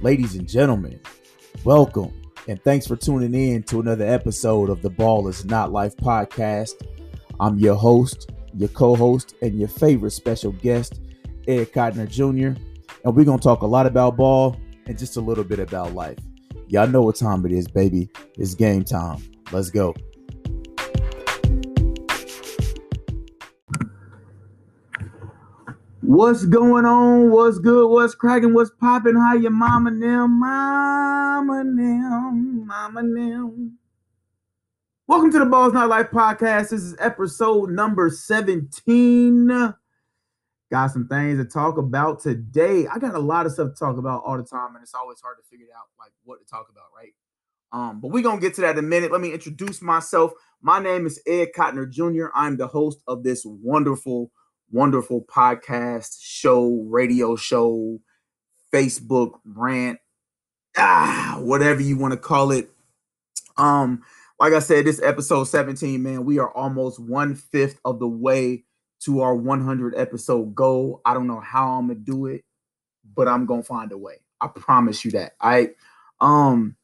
Ladies and gentlemen, welcome and thanks for tuning in to another episode of the Ball is Not Life podcast. I'm your host, your co host, and your favorite special guest, Ed Cotner Jr. And we're going to talk a lot about ball and just a little bit about life. Y'all know what time it is, baby. It's game time. Let's go. What's going on? What's good? What's cracking? What's popping? How your mama them? Mama them, mama them. Welcome to the Balls Not Life podcast. This is episode number 17. Got some things to talk about today. I got a lot of stuff to talk about all the time, and it's always hard to figure out like what to talk about, right? Um, but we're gonna get to that in a minute. Let me introduce myself. My name is Ed Cotner Jr. I'm the host of this wonderful wonderful podcast, show, radio show, Facebook rant, ah, whatever you want to call it. Um, like I said, this episode 17, man, we are almost one fifth of the way to our 100 episode goal. I don't know how I'm gonna do it, but I'm gonna find a way. I promise you that. I um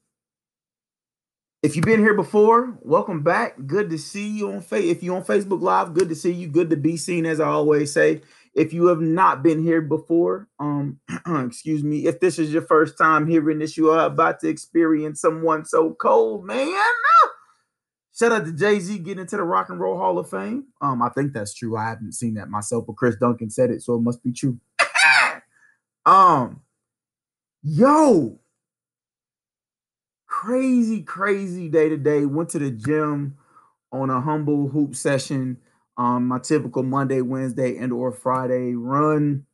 if you've been here before, welcome back. Good to see you on face. If you're on Facebook Live, good to see you. Good to be seen, as I always say. If you have not been here before, um, excuse me, if this is your first time hearing this, you are about to experience someone so cold, man. Shout out to Jay Z getting into the Rock and Roll Hall of Fame. Um, I think that's true. I haven't seen that myself, but Chris Duncan said it, so it must be true. um, yo, crazy, crazy day today. Went to the gym on a humble hoop session. Um, my typical Monday, Wednesday, and or Friday run.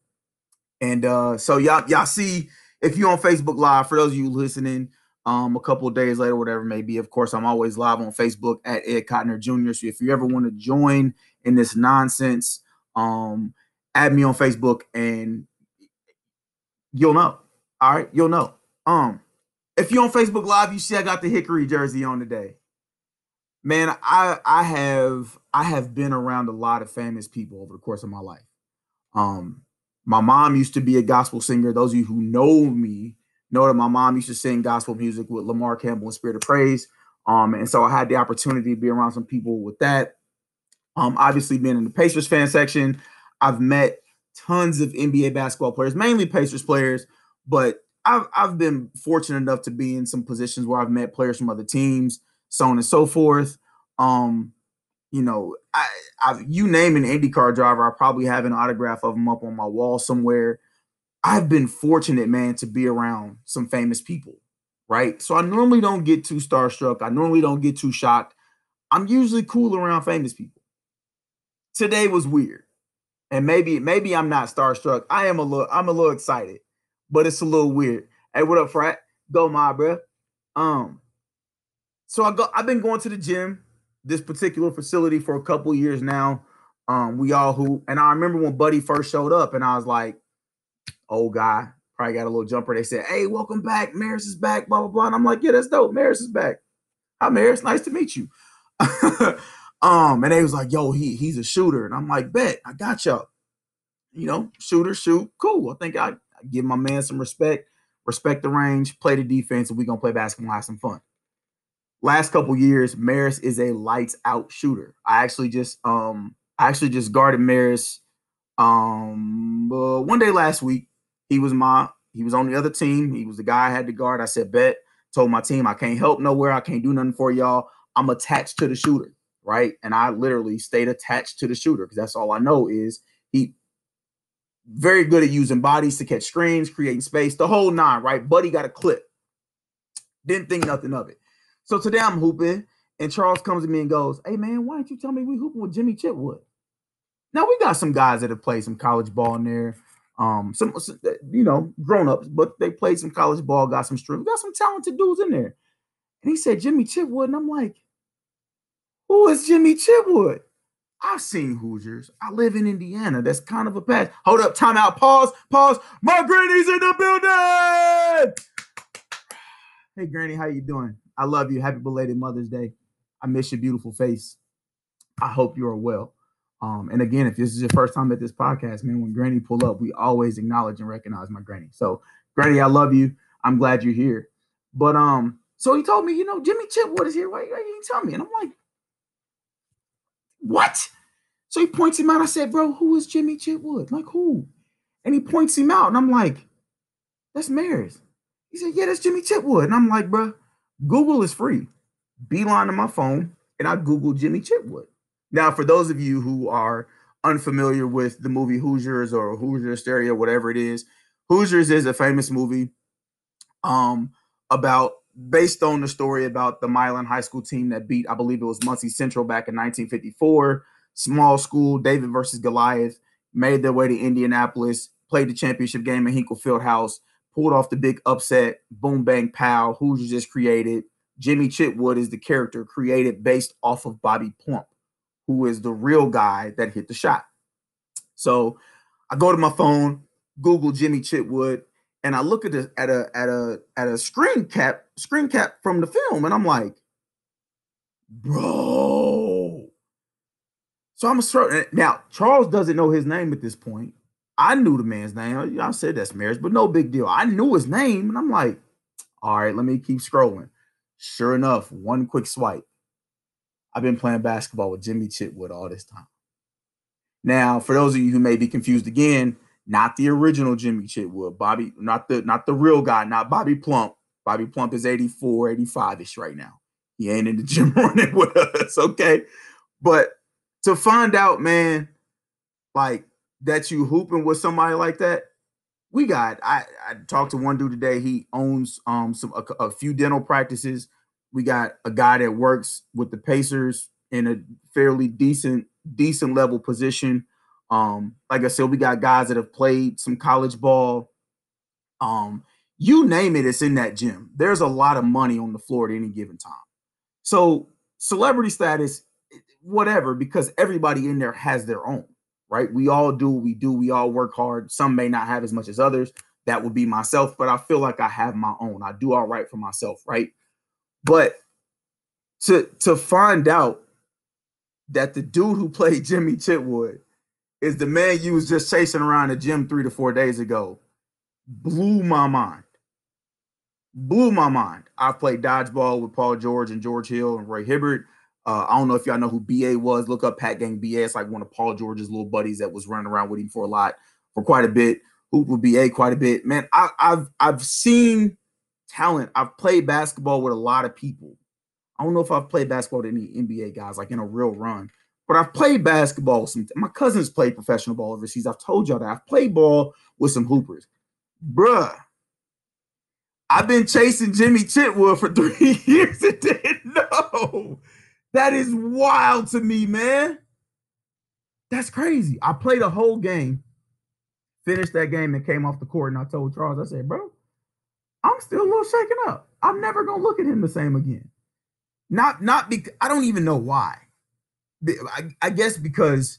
And uh, so y'all, y'all see if you're on Facebook Live, for those of you listening, um, a couple days later, whatever it may be. Of course, I'm always live on Facebook at Ed Cotner Jr. So if you ever want to join in this nonsense, um, add me on Facebook and you'll know. All right, you'll know. Um, if you're on Facebook Live, you see I got the Hickory jersey on today. Man, I I have I have been around a lot of famous people over the course of my life. Um, my mom used to be a gospel singer. Those of you who know me know that my mom used to sing gospel music with Lamar Campbell and Spirit of Praise. Um, and so I had the opportunity to be around some people with that. Um, obviously being in the Pacers fan section, I've met tons of NBA basketball players, mainly Pacers players, but I've I've been fortunate enough to be in some positions where I've met players from other teams, so on and so forth. Um, you know, I, I you name an IndyCar driver, I probably have an autograph of them up on my wall somewhere. I've been fortunate, man, to be around some famous people, right? So I normally don't get too starstruck. I normally don't get too shocked. I'm usually cool around famous people. Today was weird. And maybe maybe I'm not starstruck. I am a little I'm a little excited but it's a little weird. Hey, what up, frat? Go my bro. Um, so I go. I've been going to the gym, this particular facility for a couple years now. Um, we all who, and I remember when Buddy first showed up, and I was like, "Old guy, probably got a little jumper." They said, "Hey, welcome back. Maris is back." Blah blah blah. And I'm like, "Yeah, that's dope. Maris is back. Hi, Maris. Nice to meet you." um, and they was like, "Yo, he he's a shooter," and I'm like, "Bet, I got y'all." You know, shooter, shoot, cool. I think I give my man some respect, respect the range, play the defense, and we're gonna play basketball, and have some fun. Last couple years, Maris is a lights out shooter. I actually just um I actually just guarded Maris um uh, one day last week. He was my he was on the other team. He was the guy I had to guard. I said, bet, told my team I can't help nowhere, I can't do nothing for y'all. I'm attached to the shooter, right? And I literally stayed attached to the shooter because that's all I know is very good at using bodies to catch screens, creating space, the whole nine, right? Buddy got a clip. Didn't think nothing of it. So today I'm hooping, and Charles comes to me and goes, Hey man, why don't you tell me we hooping with Jimmy Chitwood? Now we got some guys that have played some college ball in there. Um, some, some you know, grown-ups, but they played some college ball, got some strength, got some talented dudes in there. And he said Jimmy Chitwood, and I'm like, Who is Jimmy Chitwood? I've seen Hoosiers. I live in Indiana. That's kind of a pass. Hold up, time out, pause, pause. My granny's in the building. Hey, Granny, how you doing? I love you. Happy belated Mother's Day. I miss your beautiful face. I hope you are well. Um, and again, if this is your first time at this podcast, man, when Granny pull up, we always acknowledge and recognize my Granny. So, Granny, I love you. I'm glad you're here. But um, so he told me, you know, Jimmy Chitwood is here. Why, why you didn't tell me? And I'm like, what? So he points him out. I said, bro, who is Jimmy Chitwood? Like who? And he points him out, and I'm like, that's Maris. He said, yeah, that's Jimmy Chitwood. And I'm like, bro, Google is free. Beeline on my phone, and I Google Jimmy Chitwood. Now, for those of you who are unfamiliar with the movie Hoosiers or Hoosier Stereo, whatever it is, Hoosiers is a famous movie um, about based on the story about the Milan High School team that beat, I believe it was Muncie Central back in 1954. Small school, David versus Goliath, made their way to Indianapolis, played the championship game at Hinkle Fieldhouse, pulled off the big upset, boom, bang, pow. Hoosiers just created. Jimmy Chitwood is the character created based off of Bobby Plump, who is the real guy that hit the shot. So I go to my phone, Google Jimmy Chitwood, and I look at a at a at a at a screen cap screen cap from the film, and I'm like, bro. So I'm a now. Charles doesn't know his name at this point. I knew the man's name. I said that's Maris, but no big deal. I knew his name, and I'm like, all right, let me keep scrolling. Sure enough, one quick swipe. I've been playing basketball with Jimmy Chitwood all this time. Now, for those of you who may be confused again, not the original Jimmy Chitwood, Bobby, not the not the real guy, not Bobby Plump. Bobby Plump is 84, 85-ish right now. He ain't in the gym running with us, okay? But to find out, man, like that you hooping with somebody like that, we got. I, I talked to one dude today. He owns um some a, a few dental practices. We got a guy that works with the Pacers in a fairly decent decent level position. Um, like I said, we got guys that have played some college ball. Um, you name it, it's in that gym. There's a lot of money on the floor at any given time. So celebrity status, whatever, because everybody in there has their own, right? We all do what we do. We all work hard. Some may not have as much as others. That would be myself, but I feel like I have my own. I do all right for myself, right? But to to find out that the dude who played Jimmy Chitwood is the man you was just chasing around the gym three to four days ago blew my mind. Blew my mind. I've played dodgeball with Paul George and George Hill and Roy Hibbert. Uh, I don't know if y'all know who BA was. Look up Pat Gang BA. It's like one of Paul George's little buddies that was running around with him for a lot, for quite a bit. Hoop with BA quite a bit. Man, I, I've I've seen talent. I've played basketball with a lot of people. I don't know if I've played basketball with any NBA guys like in a real run, but I've played basketball. Some my cousins played professional ball overseas. I've told y'all that I've played ball with some hoopers, bruh. I've been chasing Jimmy Chitwood for three years and didn't know. That is wild to me, man. That's crazy. I played a whole game, finished that game, and came off the court. And I told Charles, I said, bro, I'm still a little shaken up. I'm never gonna look at him the same again. Not not because I don't even know why. I, I guess because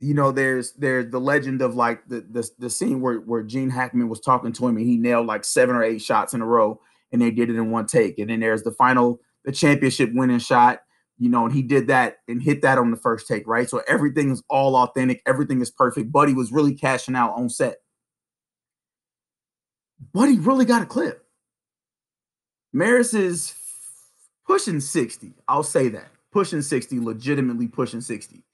you know there's there's the legend of like the, the the scene where where Gene Hackman was talking to him and he nailed like seven or eight shots in a row and they did it in one take. And then there's the final the championship winning shot, you know, and he did that and hit that on the first take, right? So everything is all authentic, everything is perfect. Buddy was really cashing out on set. Buddy really got a clip. Maris is pushing 60. I'll say that. Pushing 60, legitimately pushing 60.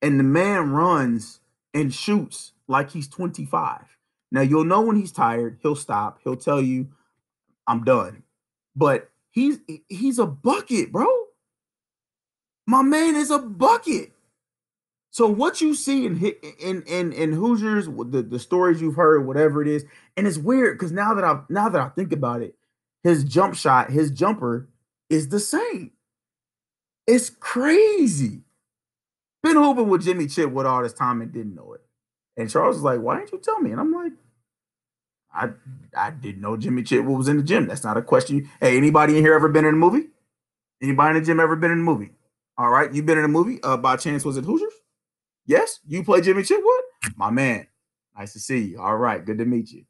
And the man runs and shoots like he's 25. Now you'll know when he's tired, he'll stop, he'll tell you, I'm done. But he's he's a bucket, bro. My man is a bucket. So what you see in in in in Hoosiers, the, the stories you've heard, whatever it is, and it's weird because now that I now that I think about it, his jump shot, his jumper is the same. It's crazy. Been hooping with Jimmy Chitwood all this time and didn't know it. And Charles was like, "Why didn't you tell me?" And I'm like, "I I didn't know Jimmy Chitwood was in the gym. That's not a question. Hey, anybody in here ever been in a movie? Anybody in the gym ever been in a movie? All right, you been in a movie? Uh, by chance was it Hoosiers? Yes, you play Jimmy Chitwood, my man. Nice to see you. All right, good to meet you.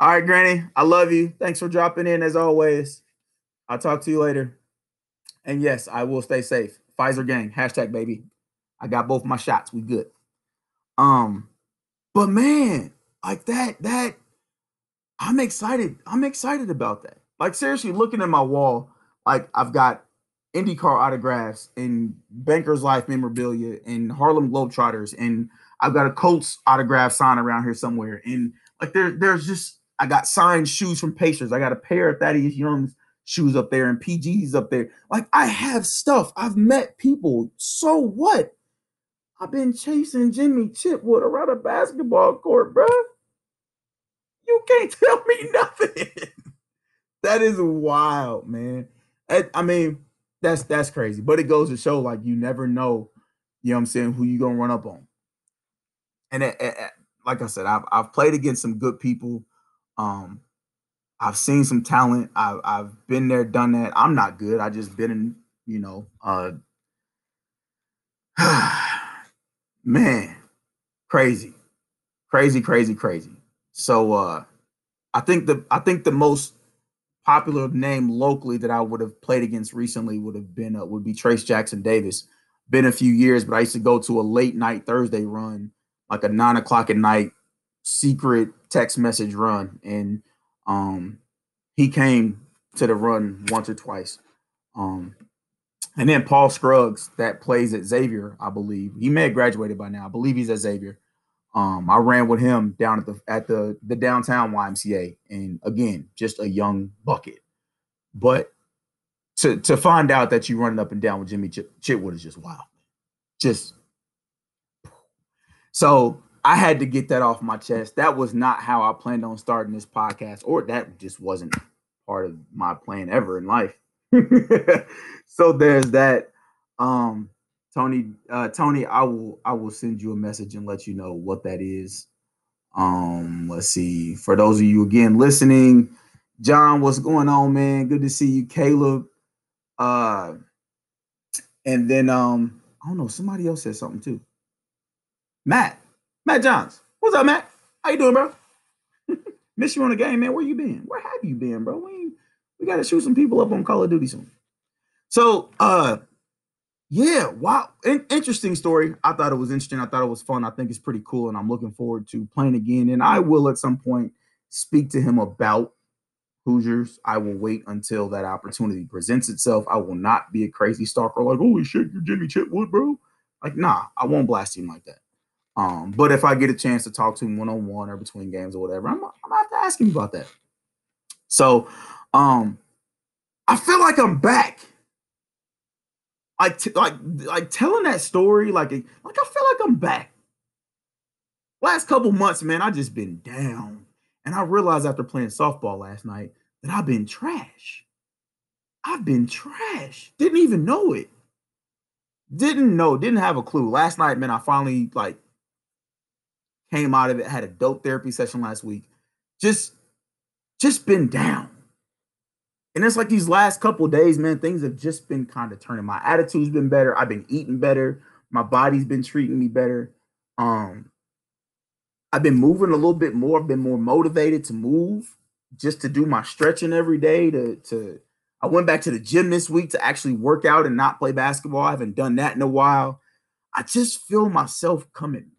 All right, Granny, I love you. Thanks for dropping in as always. I'll talk to you later. And yes, I will stay safe. Pfizer gang, hashtag baby. I got both my shots. We good. Um, but man, like that, that I'm excited. I'm excited about that. Like seriously, looking at my wall, like I've got IndyCar autographs and Bankers Life memorabilia and Harlem Globetrotters, and I've got a Colts autograph sign around here somewhere. And like there, there's just I got signed shoes from Pacers. I got a pair of Thaddeus Young's shoes up there and PG's up there. Like I have stuff. I've met people. So what? I've been chasing Jimmy Chitwood around a basketball court, bro. You can't tell me nothing. that is wild, man. I, mean, that's that's crazy. But it goes to show, like, you never know, you know what I'm saying, who you gonna run up on. And it, it, like I said, I've I've played against some good people. Um, I've seen some talent. I've I've been there, done that. I'm not good. I just been in, you know, uh man, crazy, crazy, crazy, crazy. So uh I think the I think the most popular name locally that I would have played against recently would have been uh, would be Trayce Jackson Davis. Been a few years, but I used to go to a late night Thursday run, like a nine o'clock at night secret text message run, and um, he came to the run once or twice. Um, and then Paul Scruggs, that plays at Xavier, I believe. He may have graduated by now. I believe he's at Xavier. Um, I ran with him down at the at the the downtown YMCA, and again, just a young bucket. But to to find out that you're running up and down with Jimmy Ch- Chitwood is just wild. Just so I had to get that off my chest. That was not how I planned on starting this podcast, or that just wasn't part of my plan ever in life. so there's that. Um, Tony, uh, Tony, I will I will send you a message and let you know what that is. Um, let's see. For those of you again listening, John, what's going on, man? Good to see you, Caleb. Uh, and then um, I don't know, somebody else said something too. Matt, Matt Johns. What's up, Matt? How you doing, bro? Miss you on the game, man. Where you been? Where have you been, bro? We we gotta shoot some people up on Call of Duty soon. So uh yeah, wow. In- interesting story. I thought it was interesting. I thought it was fun. I think it's pretty cool, and I'm looking forward to playing again. And I will at some point speak to him about Hoosiers. I will wait until that opportunity presents itself. I will not be a crazy stalker like, holy shit, you're Jimmy Chitwood, bro. Like, nah, I won't blast him like that. Um, but if I get a chance to talk to him one on one or between games or whatever, I'm, I'm have to ask him about that. So, um, I feel like I'm back. Like, t- like, like telling that story, like, like I feel like I'm back. Last couple months, man, I just been down, and I realized after playing softball last night that I've been trash. I've been trash. Didn't even know it. Didn't know. Didn't have a clue. Last night, man, I finally like came out of it, had a dope therapy session last week. Just just been down. And it's like these last couple days, man, things have just been kind of turning. My attitude's been better. I've been eating better. My body's been treating me better. Um, I've been moving a little bit more. I've been more motivated to move, just to do my stretching every day. To to I went back to the gym this week to actually work out and not play basketball. I haven't done that in a while. I just feel myself coming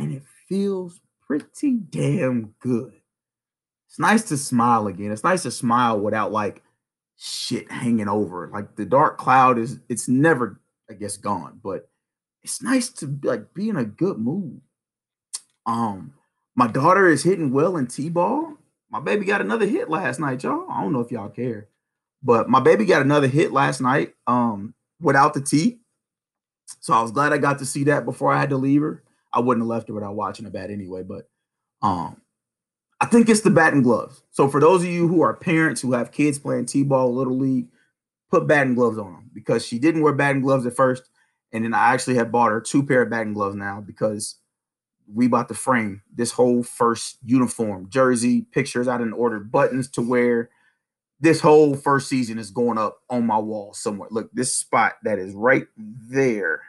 and it feels pretty damn good. It's nice to smile again. It's nice to smile without like shit hanging over. Like the dark cloud is it's never, I guess, gone, but it's nice to like be in a good mood. Um, my daughter is hitting well in T-ball. My baby got another hit last night, y'all. I don't know if y'all care, but my baby got another hit last night um without the T. So I was glad I got to see that before I had to leave her. I wouldn't have left her without watching the bat anyway. But um, I think it's the bat and gloves. So for those of you who are parents who have kids playing t-ball, little league, put bat and gloves on them because she didn't wear bat and gloves at first, and then I actually have bought her two pair of bat and gloves now because we bought the frame this whole first uniform, jersey, pictures. I didn't order buttons to wear. This whole first season is going up on my wall somewhere. Look, this spot that is right there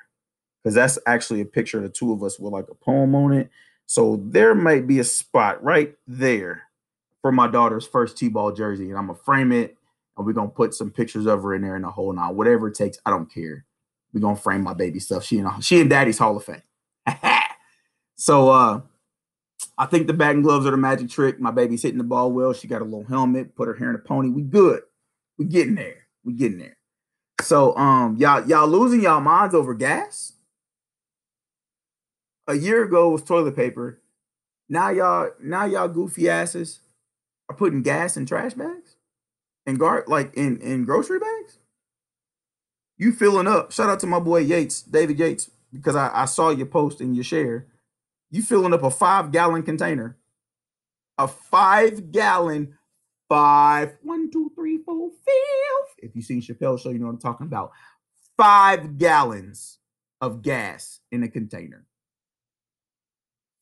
because that's actually a picture of the two of us with like a poem on it. So there might be a spot right there for my daughter's first T-ball jersey, and I'm gonna frame it, and we're gonna put some pictures of her in there in the whole now, whatever it takes. I don't care. We're gonna frame my baby stuff. She and she and Daddy's Hall of Fame. so uh, I think the batting gloves are the magic trick. My baby's hitting the ball well. She got a little helmet, put her hair in a pony. We good. We getting there. We getting there. So um y'all y'all losing y'all minds over gas. A year ago was toilet paper. Now y'all now y'all goofy asses are putting gas in trash bags and guard like in in grocery bags. You filling up. Shout out to my boy Yates, David Yates, because I, I saw your post and your share. You filling up a five gallon container, a five gallon, five, one, two, three, four, five. If you've seen Chappelle show, you know what I'm talking about. Five gallons of gas in a container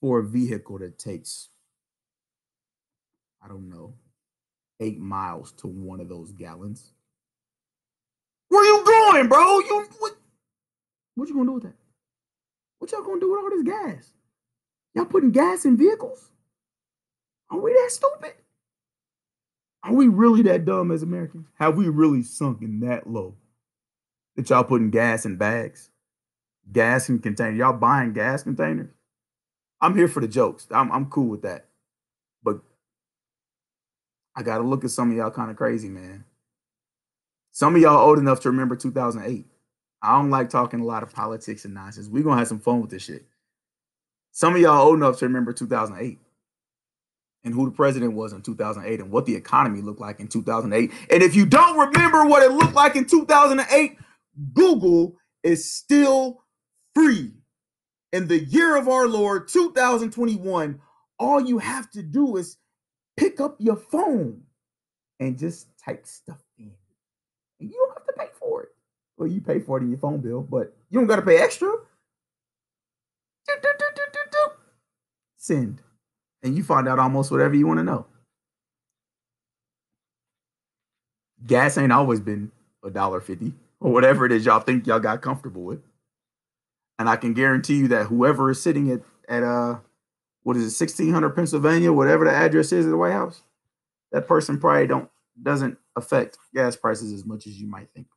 for a vehicle that takes, I don't know, eight miles to one of those gallons. Where you going, bro? You what? What you gonna do with that? What y'all gonna do with all this gas? Y'all putting gas in vehicles? Are we that stupid? Are we really that dumb as Americans? Have we really sunken that low that y'all putting gas in bags, gas in containers? Y'all buying gas containers? I'm here for the jokes. I'm I'm cool with that, but I gotta look at some of y'all kind of crazy, man. Some of y'all old enough to remember 2008. I don't like talking a lot of politics and nonsense. We're gonna have some fun with this shit. Some of y'all old enough to remember 2008 and who the president was in 2008 and what the economy looked like in 2008. And if you don't remember what it looked like in 2008, Google is still free. In the year of our Lord 2021, all you have to do is pick up your phone and just type stuff in. And you don't have to pay for it. Well, you pay for it in your phone bill, but you don't got to pay extra. Send. And you find out almost whatever you want to know. Gas ain't always been a dollar fifty or whatever it is y'all think y'all got comfortable with. And I can guarantee you that whoever is sitting at at uh what is it, 1600 Pennsylvania, whatever the address is at the White House, that person probably don't doesn't affect gas prices as much as you might think.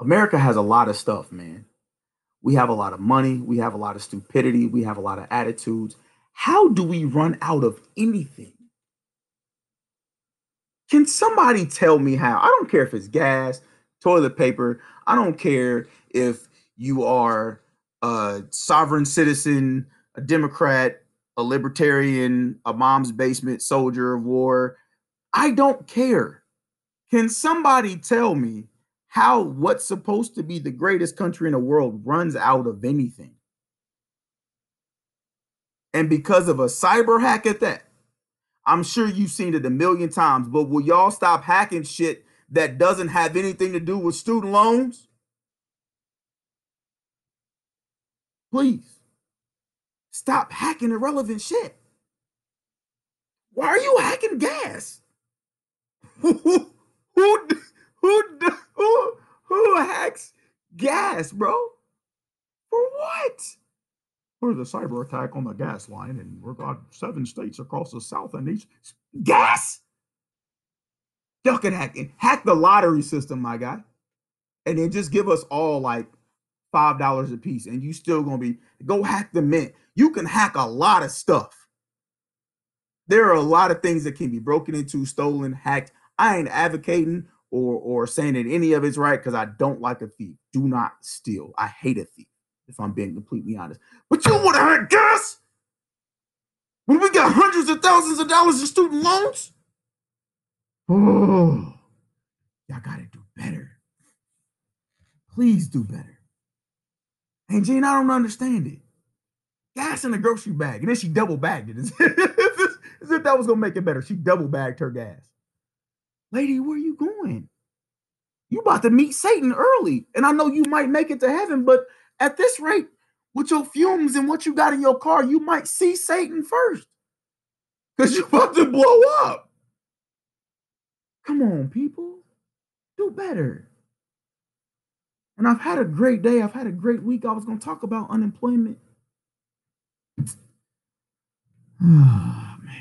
America has a lot of stuff, man. We have a lot of money, we have a lot of stupidity, we have a lot of attitudes. How do we run out of anything? Can somebody tell me how? I don't care if it's gas, toilet paper. I don't care if you are a sovereign citizen, a Democrat, a libertarian, a mom's basement soldier of war. I don't care. Can somebody tell me how what's supposed to be the greatest country in the world runs out of anything? And because of a cyber hack at that, I'm sure you've seen it a million times, but will y'all stop hacking shit that doesn't have anything to do with student loans? Please stop hacking irrelevant shit. Why are you hacking gas? who, who, who, who, hacks gas, bro? For what? There's a cyber attack on the gas line, and we've got seven states across the south and east. Gas? Y'all can hack. Hack the lottery system, my guy. And then just give us all like five dollars a piece, and you still gonna be go hack the mint. You can hack a lot of stuff. There are a lot of things that can be broken into, stolen, hacked. I ain't advocating or or saying that any of it's right because I don't like a thief. Do not steal. I hate a thief, if I'm being completely honest. But you to hack gas? When we got hundreds of thousands of dollars in student loans? Oh, y'all gotta do better. Please do better. And Gene, I don't understand it. Gas in a grocery bag, and then she double bagged it. As if that was gonna make it better. She double bagged her gas. Lady, where are you going? You about to meet Satan early. And I know you might make it to heaven, but at this rate, with your fumes and what you got in your car, you might see Satan first. Because you're about to blow up. Come on, people. Do better. And I've had a great day. I've had a great week. I was going to talk about unemployment. Oh, man.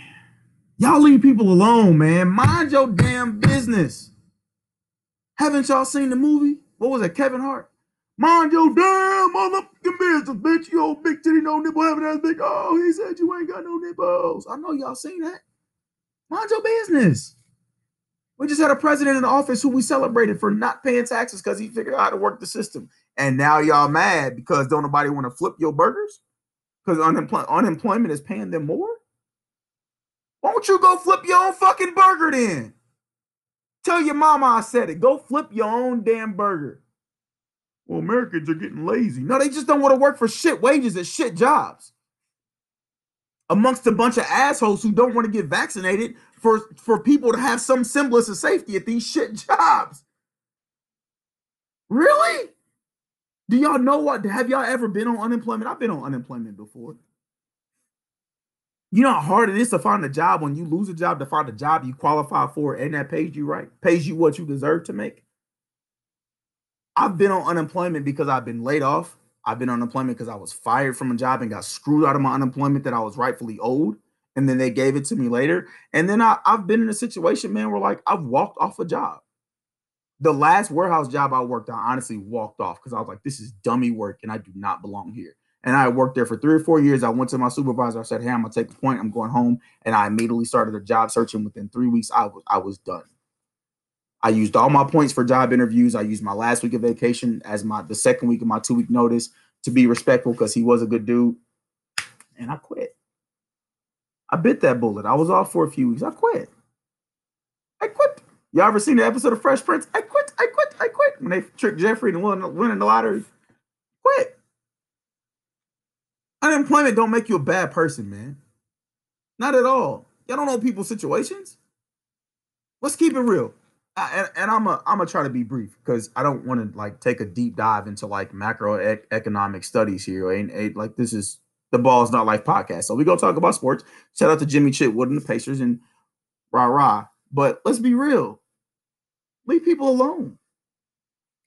Y'all leave people alone, man. Mind your damn business. Haven't y'all seen the movie? What was it, Kevin Hart? Mind your damn motherfucking business, bitch. You old big titty, no nipple having ass bitch. Oh, he said you ain't got no nipples. I know y'all seen that. Mind your business. We just had a president in office who we celebrated for not paying taxes because he figured out how to work the system. And now y'all mad because don't nobody want to flip your burgers? Because unemploy- unemployment is paying them more? Won't you go flip your own fucking burger then? Tell your mama I said it. Go flip your own damn burger. Well, Americans are getting lazy. No, they just don't want to work for shit wages at shit jobs. Amongst a bunch of assholes who don't want to get vaccinated for, for people to have some semblance of safety at these shit jobs. Really? Do y'all know what? Have y'all ever been on unemployment? I've been on unemployment before. You know how hard it is to find a job when you lose a job to find a job you qualify for and that pays you right, pays you what you deserve to make. I've been on unemployment because I've been laid off. I've been on unemployment because I was fired from a job and got screwed out of my unemployment that I was rightfully owed. And then they gave it to me later. And then I, I've been in a situation, man, where like I've walked off a job. The last warehouse job I worked, I honestly walked off because I was like, this is dummy work and I do not belong here. And I worked there for three or four years. I went to my supervisor. I said, "Hey, I'm gonna take the point. I'm going home." And I immediately started a job search. And within three weeks, I was I was done. I used all my points for job interviews. I used my last week of vacation as my the second week of my two week notice to be respectful because he was a good dude. And I quit. I bit that bullet. I was off for a few weeks. I quit. I quit. Y'all ever seen the episode of Fresh Prince? I quit. I quit. I quit. When they tricked Jeffrey into winning, the lottery, quit. Unemployment don't make you a bad person, man. Not at all. Y'all don't know people's situations. Let's keep it real. I, and, and I'm a I'm gonna try to be brief because I don't want to like take a deep dive into like macroeconomic studies here. And, and like this is the Ball's Not Life podcast. So we gonna talk about sports. Shout out to Jimmy Chitwood and the Pacers and rah rah. But let's be real. Leave people alone.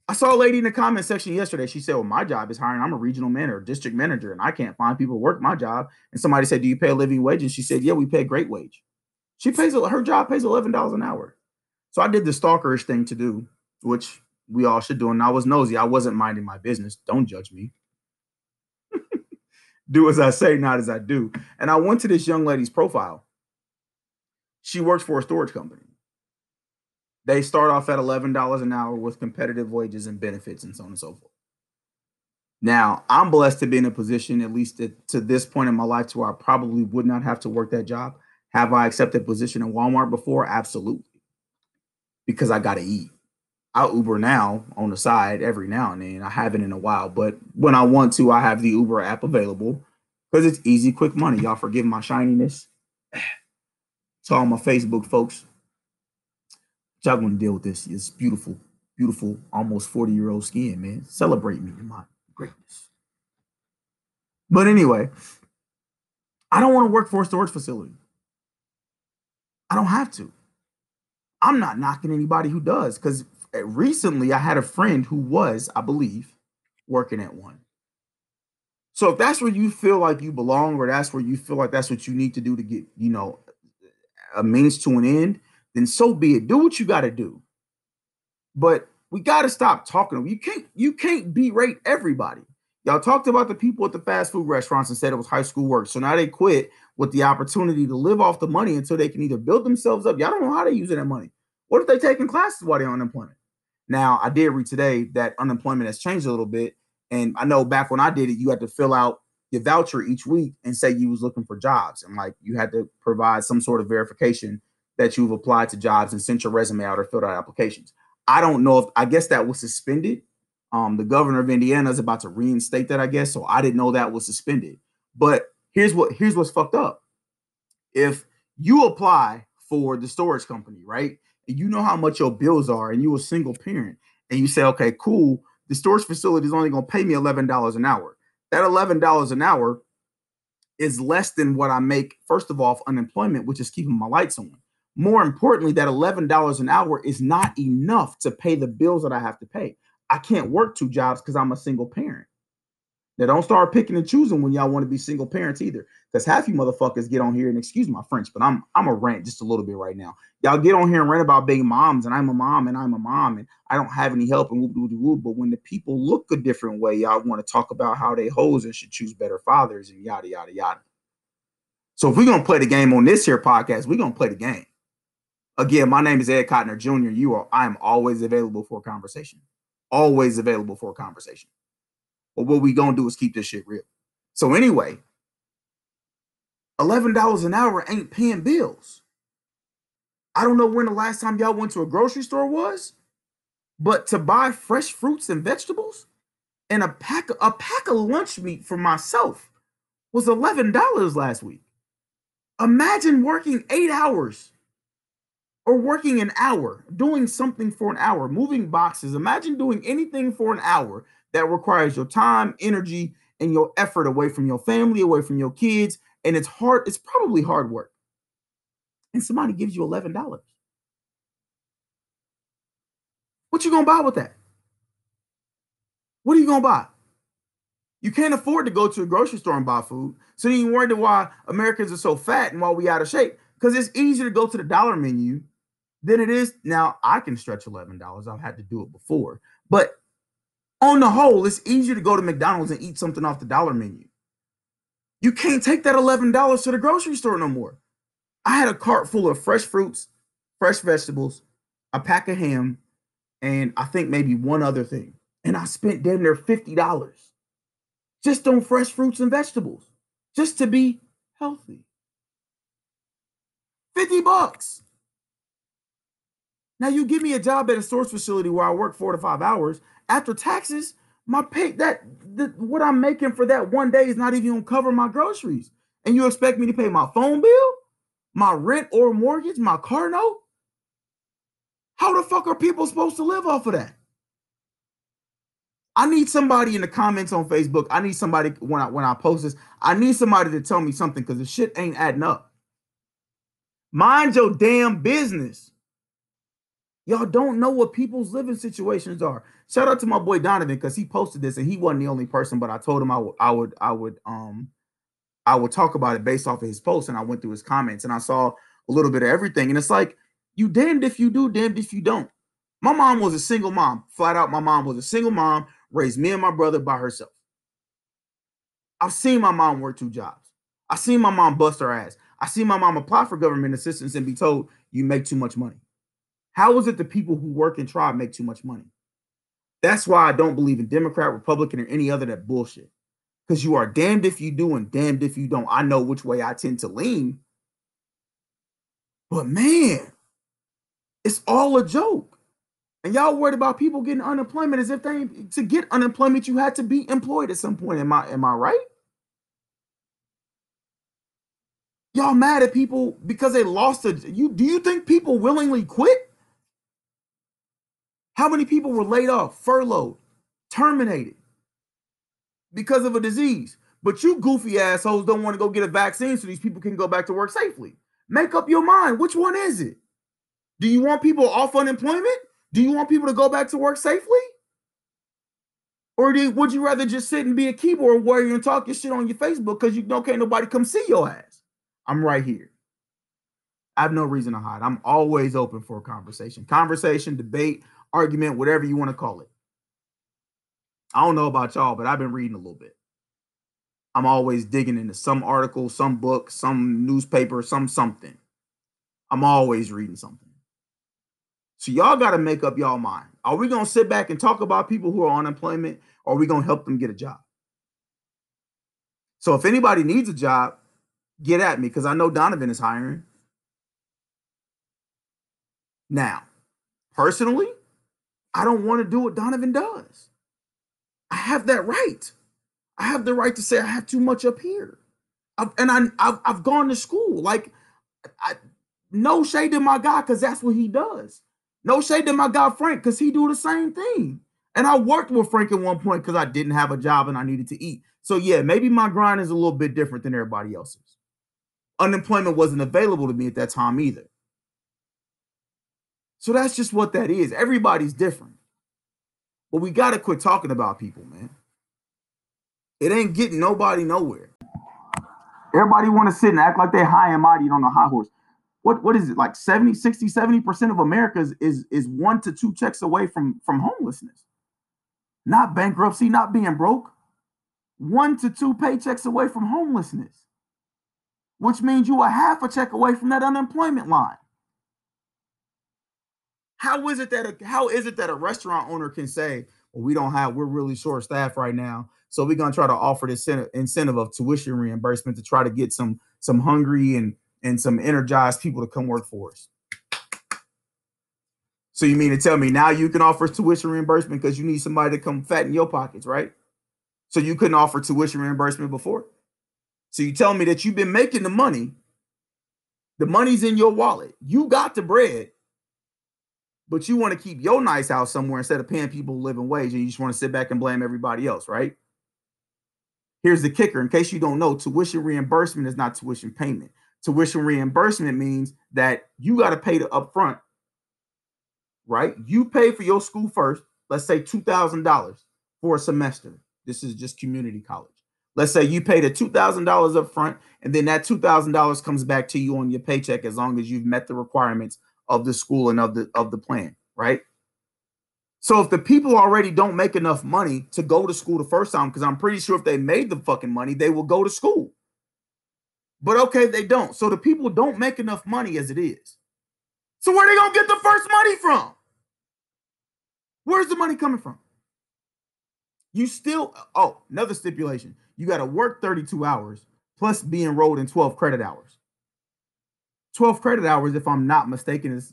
I saw a lady in the comment section yesterday. She said, Well, my job is hiring. I'm a regional manager, district manager, and I can't find people to work my job. And somebody said, Do you pay a living wage? And she said, Yeah, we pay a great wage. She pays her job pays $11 an hour. So I did the stalkerish thing to do, which we all should do. And I was nosy. I wasn't minding my business. Don't judge me. Do as I say, not as I do. And I went to this young lady's profile. She works for a storage company. They start off at $11 an hour with competitive wages and benefits and so on and so forth. Now, I'm blessed to be in a position, at least to, to this point in my life, to where I probably would not have to work that job. Have I accepted position in Walmart before? Absolutely. Because I got to eat. I Uber now on the side every now and then. I haven't in a while, but when I want to, I have the Uber app available because it's easy, quick money. Y'all forgive my shininess. To all my Facebook folks, y'all gonna deal with this. It's beautiful, beautiful, almost 40 year old skin, man. Celebrate me in my greatness. But anyway, I don't want to work for a storage facility. I don't have to. I'm not knocking anybody who does because recently I had a friend who was, I believe, working at one. So if that's where you feel like you belong, or that's where you feel like that's what you need to do to get, you know, a means to an end, then so be it. Do what you got to do. But we got to stop talking. You can't you can't berate everybody. Y'all talked about the people at the fast food restaurants and said it was high school work. So now they quit with the opportunity to live off the money until they can either build themselves up. Y'all don't know how to use that money. What if they're taking classes while they're on unemployment? Now, I did read today that unemployment has changed a little bit. And I know back when I did it, you had to fill out your voucher each week and say you was looking for jobs. And like you had to provide some sort of verification that you've applied to jobs and sent your resume out or filled out applications. I don't know if I guess that was suspended. Um, the governor of Indiana is about to reinstate that, I guess. So I didn't know that was suspended. But here's what here's what's fucked up. If you apply for the storage company, right? And you know how much your bills are, and you're a single parent, and you say, okay, cool, the storage facility is only gonna pay me $11 an hour. That $11 an hour is less than what I make, first of all, unemployment, which is keeping my lights on. More importantly, that $11 an hour is not enough to pay the bills that I have to pay. I can't work two jobs because I'm a single parent. Now don't start picking and choosing when y'all want to be single parents either. Because half you motherfuckers get on here and excuse my French, but I'm I'm a rant just a little bit right now. Y'all get on here and rant about being moms, and I'm a mom, and I'm a mom, and I don't have any help, and whoop, whoop, whoop. But when the people look a different way, y'all want to talk about how they hoes and should choose better fathers and yada yada yada. So if we're gonna play the game on this here podcast, we're gonna play the game. Again, my name is Ed Cotner Jr. You are I am always available for a conversation. Always available for a conversation. But what we gonna do is keep this shit real. So anyway, $11 an hour ain't paying bills. I don't know when the last time y'all went to a grocery store was, but to buy fresh fruits and vegetables and a pack a pack of lunch meat for myself was $11 last week. Imagine working 8 hours or working an hour, doing something for an hour, moving boxes. Imagine doing anything for an hour that requires your time, energy, and your effort away from your family, away from your kids. And it's hard, it's probably hard work. And somebody gives you $11. What you gonna buy with that? What are you gonna buy? You can't afford to go to a grocery store and buy food. So then you wonder why Americans are so fat and why we out of shape. Because it's easier to go to the dollar menu than it is now. I can stretch eleven dollars. I've had to do it before, but on the whole, it's easier to go to McDonald's and eat something off the dollar menu. You can't take that eleven dollars to the grocery store no more. I had a cart full of fresh fruits, fresh vegetables, a pack of ham, and I think maybe one other thing. And I spent damn near fifty dollars just on fresh fruits and vegetables, just to be healthy. 50 bucks. Now you give me a job at a source facility where I work four to five hours. After taxes, my pay that the, what I'm making for that one day is not even gonna cover my groceries. And you expect me to pay my phone bill, my rent or mortgage, my car note? How the fuck are people supposed to live off of that? I need somebody in the comments on Facebook. I need somebody when I when I post this. I need somebody to tell me something because the shit ain't adding up. Mind your damn business. Y'all don't know what people's living situations are. Shout out to my boy Donovan because he posted this and he wasn't the only person, but I told him I would I would I would um I would talk about it based off of his post and I went through his comments and I saw a little bit of everything and it's like you damned if you do, damned if you don't. My mom was a single mom, flat out. My mom was a single mom, raised me and my brother by herself. I've seen my mom work two jobs. I've seen my mom bust her ass. I see my mom apply for government assistance and be told you make too much money. How is it the people who work and try make too much money? That's why I don't believe in Democrat, Republican, or any other that bullshit. Because you are damned if you do and damned if you don't. I know which way I tend to lean. But man, it's all a joke. And y'all worried about people getting unemployment as if they to get unemployment, you had to be employed at some point. Am I am I right? Y'all mad at people because they lost a you do you think people willingly quit? How many people were laid off, furloughed, terminated because of a disease? But you goofy assholes don't want to go get a vaccine so these people can go back to work safely. Make up your mind. Which one is it? Do you want people off unemployment? Do you want people to go back to work safely? Or do, would you rather just sit and be a keyboard warrior and talk your shit on your Facebook because you don't can't nobody come see your ass? I'm right here. I have no reason to hide. I'm always open for a conversation. Conversation, debate, argument, whatever you want to call it. I don't know about y'all, but I've been reading a little bit. I'm always digging into some article, some book, some newspaper, some something. I'm always reading something. So y'all got to make up y'all mind. Are we going to sit back and talk about people who are unemployment or are we going to help them get a job? So if anybody needs a job, get at me because I know Donovan is hiring. Now, personally, I don't want to do what Donovan does. I have that right. I have the right to say I have too much up here. I've, and I, I've, I've gone to school. Like, I, no shade to my guy because that's what he does. No shade to my guy Frank because he do the same thing. And I worked with Frank at one point because I didn't have a job and I needed to eat. So yeah, maybe my grind is a little bit different than everybody else's. Unemployment wasn't available to me at that time either. So that's just what that is. Everybody's different. But we got to quit talking about people, man. It ain't getting nobody nowhere. Everybody want to sit and act like they're high and mighty on a high horse. What what is it like 70, 60, 70% of America is, is, is one to two checks away from, from homelessness. Not bankruptcy, not being broke. One to two paychecks away from homelessness, which means you are half a check away from that unemployment line. How is it that a, how is it that a restaurant owner can say, well, we don't have, we're really short staffed right now. So we're gonna try to offer this incentive of tuition reimbursement to try to get some some hungry and and some energized people to come work for us. So you mean to tell me now you can offer tuition reimbursement because you need somebody to come fatten your pockets, right? So you couldn't offer tuition reimbursement before. So you tell me that you've been making the money, the money's in your wallet, you got the bread, but you want to keep your nice house somewhere instead of paying people living wage, and you just want to sit back and blame everybody else, right? Here's the kicker in case you don't know tuition reimbursement is not tuition payment. Tuition reimbursement means that you got to pay the upfront, right? You pay for your school first, let's say $2,000 for a semester. This is just community college. Let's say you pay the $2,000 upfront, and then that $2,000 comes back to you on your paycheck as long as you've met the requirements of the school and of the of the plan, right? So if the people already don't make enough money to go to school the first time, because I'm pretty sure if they made the fucking money, they will go to school. But okay, they don't. So the people don't make enough money as it is. So where they gonna get the first money from? Where's the money coming from? You still, oh, another stipulation. You got to work 32 hours plus be enrolled in 12 credit hours. 12 credit hours, if I'm not mistaken, is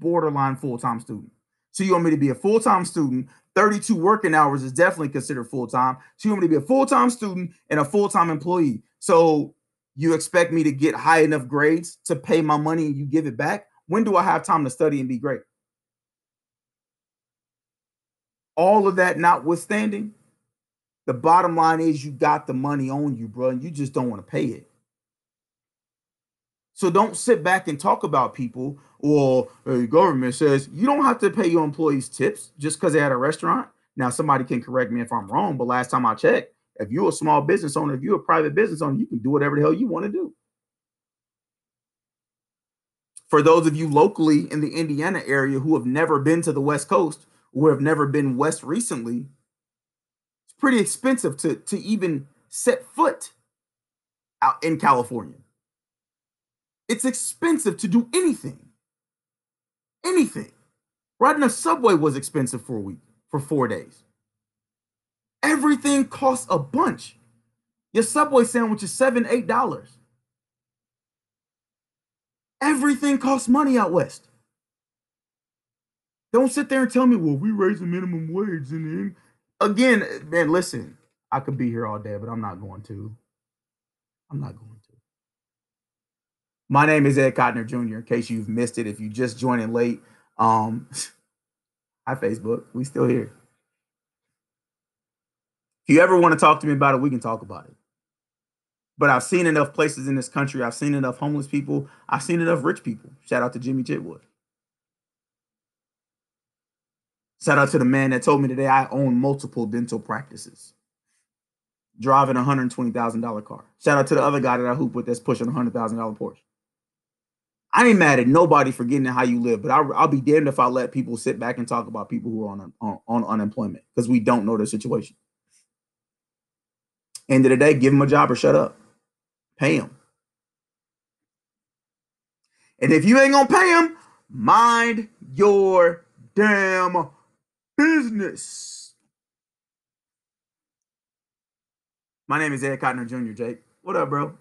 borderline full-time student. So you want me to be a full-time student. 32 working hours is definitely considered full-time. So you want me to be a full-time student and a full-time employee. So you expect me to get high enough grades to pay my money and you give it back? When do I have time to study and be great? All of that notwithstanding, the bottom line is you got the money on you, bro, and you just don't want to pay it. So don't sit back and talk about people or uh, the government says you don't have to pay your employees tips just because they're at a restaurant. Now, somebody can correct me if I'm wrong, but last time I checked, if you're a small business owner, if you're a private business owner, you can do whatever the hell you want to do. For those of you locally in the Indiana area who have never been to the West Coast, who have never been west recently, it's pretty expensive to, to even set foot out in California. It's expensive to do anything. Anything. Riding a subway was expensive for a week, for four days. Everything costs a bunch. Your Subway sandwich is seven, eight dollars. Everything costs money out west. Don't sit there and tell me, well, we raise the minimum wage. And then again, man, listen, I could be here all day, but I'm not going to. I'm not going to. My name is Ed Cotner Jr. In case you've missed it, if you just joined in late, um, hi Facebook, we still here. If you ever want to talk to me about it, we can talk about it. But I've seen enough places in this country. I've seen enough homeless people. I've seen enough rich people. Shout out to Jimmy Chitwood. Shout out to the man that told me today I own multiple dental practices. Driving a $120,000 car. Shout out to the other guy that I hoop with that's pushing a $100,000 Porsche. I ain't mad at nobody for getting how you live, but I'll, I'll, be damned if I let people sit back and talk about people who are on on, on unemployment because we don't know their situation. End of the day, give them a job or shut up. Pay them. And if you ain't gonna pay them, mind your damn business. My name is Ed Cotner Jr. Jake. What up, bro?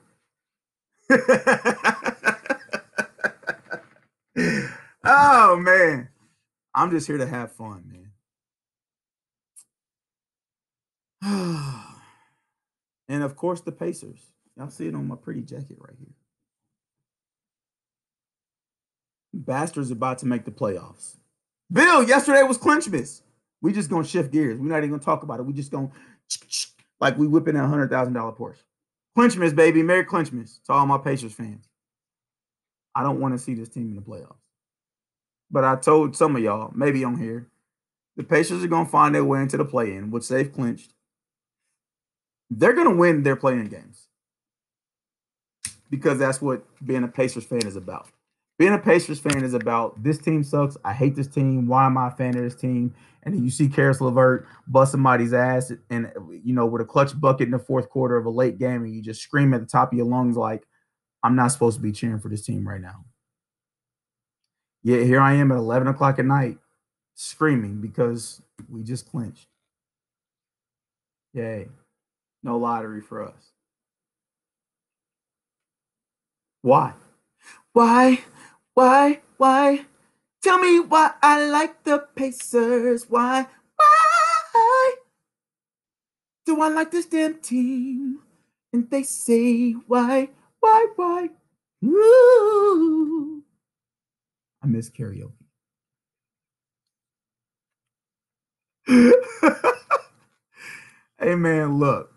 oh man, I'm just here to have fun, man. and of course, the Pacers. Y'all see it on my pretty jacket right here. Bastards about to make the playoffs. Bill, yesterday was Clinchmas. We just gonna shift gears. We're not even gonna talk about it. We just gonna like we whipping a hundred thousand dollar Porsche. Clinchmas, baby. Merry Clinchmas to all my Pacers fans. I don't want to see this team in the playoffs. But I told some of y'all, maybe on here, the Pacers are going to find their way into the play in, which they've clinched. they're gonna win their play in games because that's what being a Pacers fan is about. Being a Pacers fan is about this team sucks. I hate this team. Why am I a fan of this team? And then you see Caris LeVert bust somebody's ass and you know with a clutch bucket in the fourth quarter of a late game, and you just scream at the top of your lungs like, "I'm not supposed to be cheering for this team right now." Yet here I am at 11 o'clock at night screaming because we just clinched. Yay. No lottery for us. Why? Why? Why? Why? Tell me why I like the Pacers. Why? Why? Do I like this damn team? And they say why? Why? Why? Ooh. I miss karaoke. hey man, look,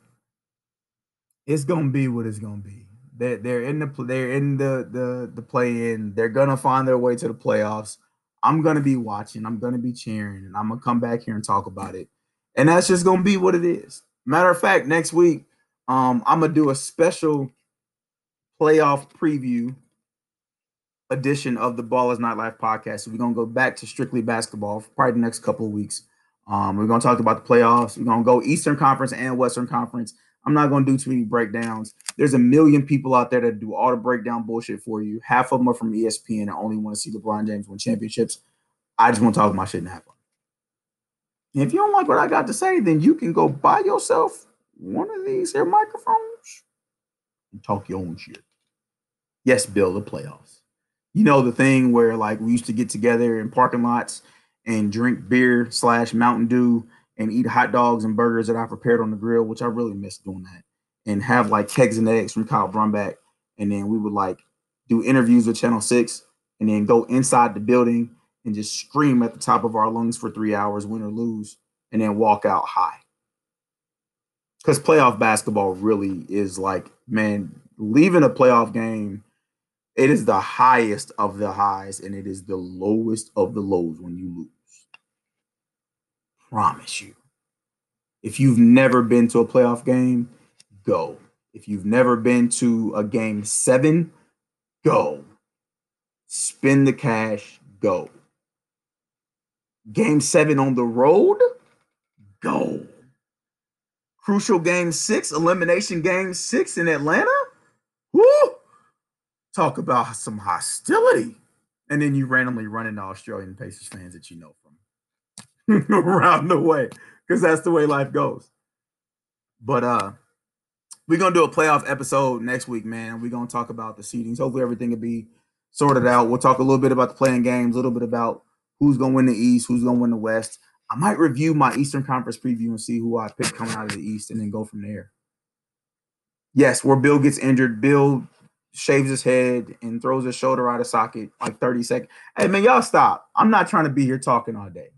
it's gonna be what it's gonna be. They're they're in the they're in the the the play in. They're gonna find their way to the playoffs. I'm gonna be watching. I'm gonna be cheering, and I'm gonna come back here and talk about it. And that's just gonna be what it is. Matter of fact, next week, um, I'm gonna do a special playoff preview edition of the Ball is Not Life podcast. So we're gonna go back to strictly basketball for probably the next couple of weeks. Um, we're gonna talk about the playoffs. We're gonna go Eastern Conference and Western Conference. I'm not gonna do too many breakdowns. There's a million people out there that do all the breakdown bullshit for you. Half of them are from ESPN and only want to see LeBron James win championships. I just want to talk my shit and have fun. If you don't like what I got to say, then you can go buy yourself one of these here microphones and talk your own shit. Yes, Bill, the playoffs. You know the thing where like we used to get together in parking lots and drink beer slash Mountain Dew and eat hot dogs and burgers that I prepared on the grill, which I really miss doing that, and have like kegs and eggs from Kyle Brumback. And then we would like do interviews with Channel 6 and then go inside the building and just scream at the top of our lungs for three hours, win or lose, and then walk out high. Because playoff basketball really is like, man, leaving a playoff game, it is the highest of the highs and it is the lowest of the lows when you lose promise you. If you've never been to a playoff game, go. If you've never been to a game seven, go. Spend the cash, go. Game seven on the road, go. Crucial game six, elimination game six in Atlanta. Woo! Talk about some hostility. And then you randomly run into Australian Pacers fans that you know from around the way because that's the way life goes. But uh we're gonna do a playoff episode next week, man. We're gonna talk about the seedings. Hopefully everything will be sorted out. We'll talk a little bit about the play in games, a little bit about who's gonna win the East, who's gonna win the West. I might review my Eastern Conference preview and see who I pick coming out of the East and then go from there. Yes, where Bill gets injured, Bill shaves his head and throws his shoulder out of socket like 30 seconds. Hey man, y'all stop. I'm not trying to be here talking all day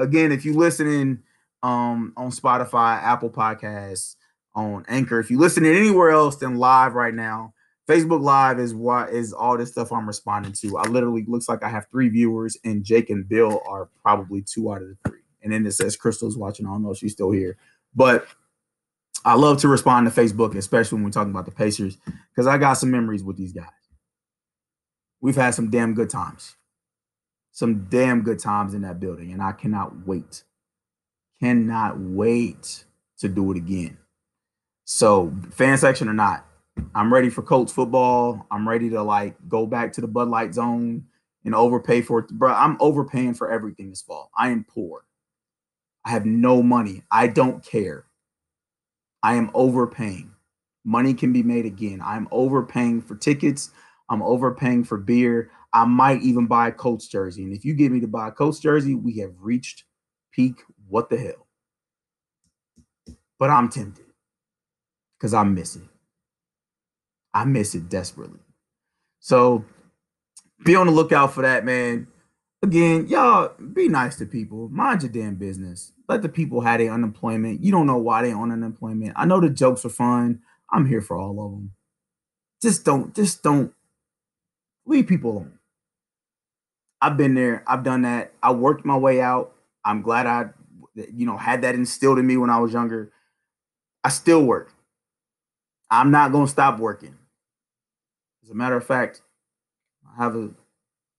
again, if you listening um, on Spotify, Apple Podcasts, on Anchor, if you listening anywhere else than live right now, Facebook Live is what is all this stuff I'm responding to. I literally looks like I have three viewers, and Jake and Bill are probably two out of the three. And then it says Crystal's watching. I don't know if she's still here, but I love to respond to Facebook, especially when we're talking about the Pacers, because I got some memories with these guys. We've had some damn good times some damn good times in that building, and I cannot wait. Cannot wait to do it again. So, fan section or not, I'm ready for Colts football. I'm ready to like go back to the Bud Light zone and overpay for it. Bro, I'm overpaying for everything this fall. I am poor. I have no money. I don't care. I am overpaying. Money can be made again. I'm overpaying for tickets. I'm overpaying for beer. I might even buy a Colts jersey. And if you get me to buy a Colts jersey, we have reached peak. What the hell? But I'm tempted because I miss it. I miss it desperately. So be on the lookout for that, man. Again, y'all be nice to people. Mind your damn business. Let the people have their unemployment. You don't know why they on unemployment. I know the jokes are fun. I'm here for all of them. Just don't, just don't leave people alone. I've been there. I've done that. I worked my way out. I'm glad I, you know, had that instilled in me when I was younger. I still work. I'm not gonna stop working. As a matter of fact, I have a,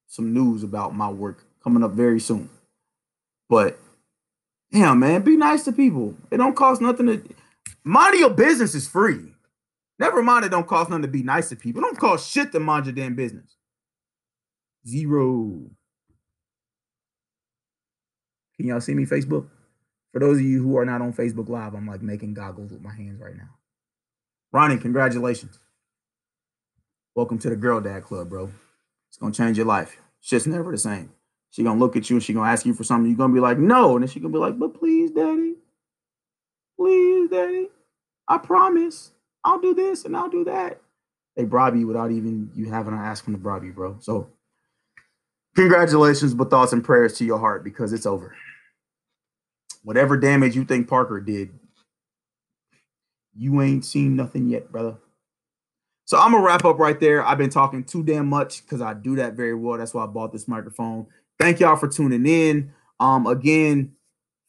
some news about my work coming up very soon. But damn, man, be nice to people. It don't cost nothing to mind your business is free. Never mind, it don't cost nothing to be nice to people. It don't cost shit to mind your damn business. Zero. Can y'all see me Facebook? For those of you who are not on Facebook Live, I'm like making goggles with my hands right now. Ronnie, congratulations. Welcome to the Girl Dad Club, bro. It's gonna change your life. Shit's never the same. She gonna look at you and she gonna ask you for something. You're gonna be like, no, and then she gonna be like, but please, daddy, please, daddy, I promise, I'll do this and I'll do that. They bribe you without even you having to ask them to bribe you, bro. So, congratulations, but thoughts and prayers to your heart because it's over. Whatever damage you think Parker did, you ain't seen nothing yet, brother. So I'm gonna wrap up right there. I've been talking too damn much because I do that very well. That's why I bought this microphone. Thank y'all for tuning in. Um, again,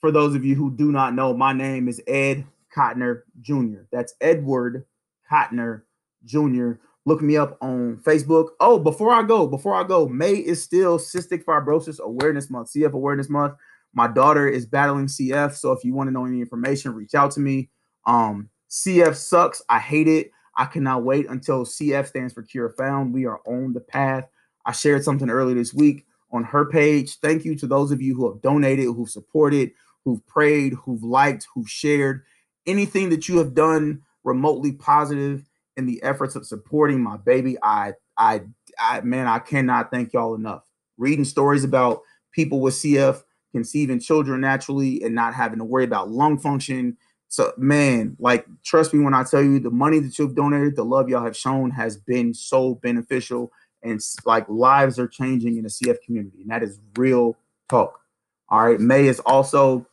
for those of you who do not know, my name is Ed Cotner Jr. That's Edward Cotner Jr. Look me up on Facebook. Oh, before I go, before I go, May is still Cystic Fibrosis Awareness Month, CF Awareness Month. My daughter is battling CF, so if you want to know any information, reach out to me. Um, CF sucks. I hate it. I cannot wait until CF stands for Cure Found. We are on the path. I shared something earlier this week on her page. Thank you to those of you who have donated, who've supported, who've prayed, who've liked, who've shared. Anything that you have done remotely positive in the efforts of supporting my baby, I, I, I, man, I cannot thank y'all enough. Reading stories about people with CF conceiving children naturally and not having to worry about lung function. So, man, like, trust me when I tell you, the money that you've donated, the love y'all have shown has been so beneficial. And like, lives are changing in the CF community. And that is real talk. All right. May is also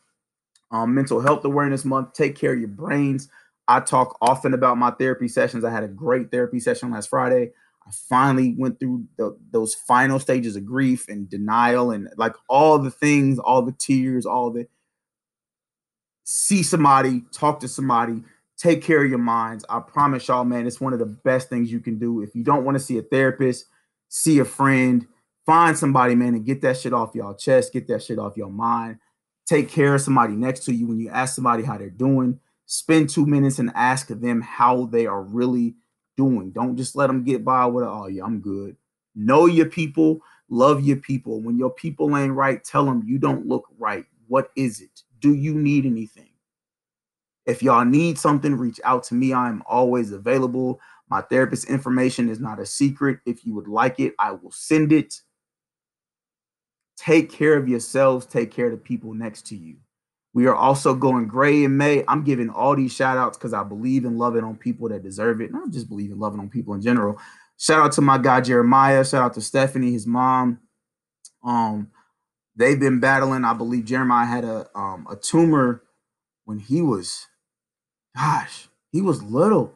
um, Mental Health Awareness Month. Take care of your brains. I talk often about my therapy sessions. I had a great therapy session last Friday. I finally went through the, those final stages of grief and denial and like all the things, all the tears, all the see somebody, talk to somebody, take care of your minds. I promise y'all, man, it's one of the best things you can do. If you don't want to see a therapist, see a friend, find somebody, man, and get that shit off y'all chest, get that shit off your mind. Take care of somebody next to you when you ask somebody how they're doing. Spend two minutes and ask them how they are really doing. Don't just let them get by with, oh, yeah, I'm good. Know your people, love your people. When your people ain't right, tell them you don't look right. What is it? Do you need anything? If y'all need something, reach out to me. I'm always available. My therapist information is not a secret. If you would like it, I will send it. Take care of yourselves, take care of the people next to you. We are also going gray in May. I'm giving all these shout outs because I believe in loving on people that deserve it. And I just believe in loving on people in general. Shout out to my guy Jeremiah. Shout out to Stephanie, his mom. Um, they've been battling. I believe Jeremiah had a um, a tumor when he was, gosh, he was little.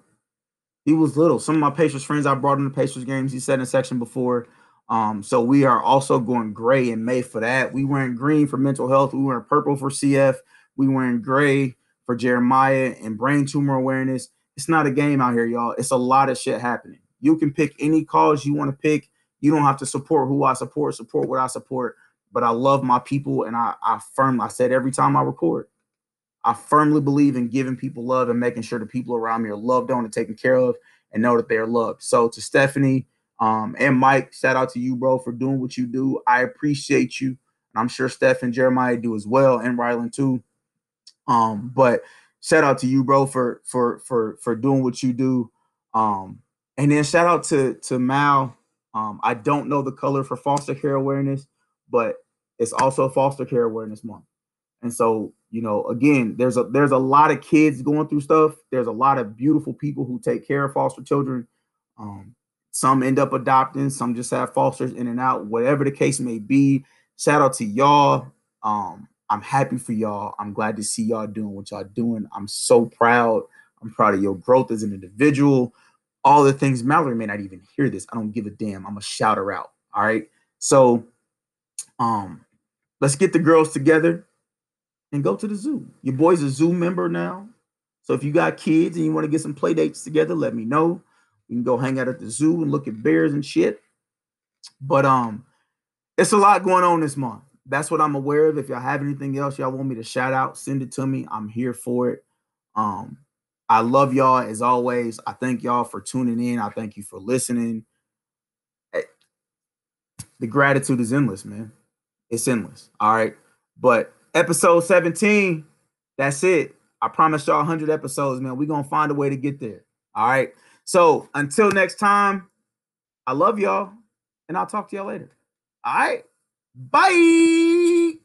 He was little. Some of my Pacers friends I brought in the Pacers games. He said in a section before. Um, so we are also going gray in May for that. We wearing green for mental health. We wearing purple for CF. We wearing gray for Jeremiah and brain tumor awareness. It's not a game out here, y'all. It's a lot of shit happening. You can pick any cause you want to pick. You don't have to support who I support, support what I support. But I love my people, and I, I firmly I said every time I record, I firmly believe in giving people love and making sure the people around me are loved on and taken care of, and know that they're loved. So to Stephanie, um, and Mike, shout out to you, bro, for doing what you do. I appreciate you. And I'm sure Steph and Jeremiah do as well, and Rylan too. Um, but shout out to you, bro, for for for for doing what you do. Um, and then shout out to to Mal. Um, I don't know the color for foster care awareness, but it's also foster care awareness month. And so, you know, again, there's a there's a lot of kids going through stuff. There's a lot of beautiful people who take care of foster children. Um, some end up adopting, some just have fosters in and out, whatever the case may be. Shout out to y'all. Um, I'm happy for y'all. I'm glad to see y'all doing what y'all doing. I'm so proud. I'm proud of your growth as an individual. All the things Mallory may not even hear this. I don't give a damn. I'm a shout her out. All right. So um let's get the girls together and go to the zoo. Your boy's a zoo member now. So if you got kids and you want to get some play dates together, let me know. We can go hang out at the zoo and look at bears and shit. But um, it's a lot going on this month. That's what I'm aware of. If y'all have anything else y'all want me to shout out, send it to me. I'm here for it. Um, I love y'all as always. I thank y'all for tuning in. I thank you for listening. The gratitude is endless, man. It's endless. All right. But episode 17, that's it. I promise y'all 100 episodes, man. We're going to find a way to get there. All right. So until next time, I love y'all and I'll talk to y'all later. All right. Bye.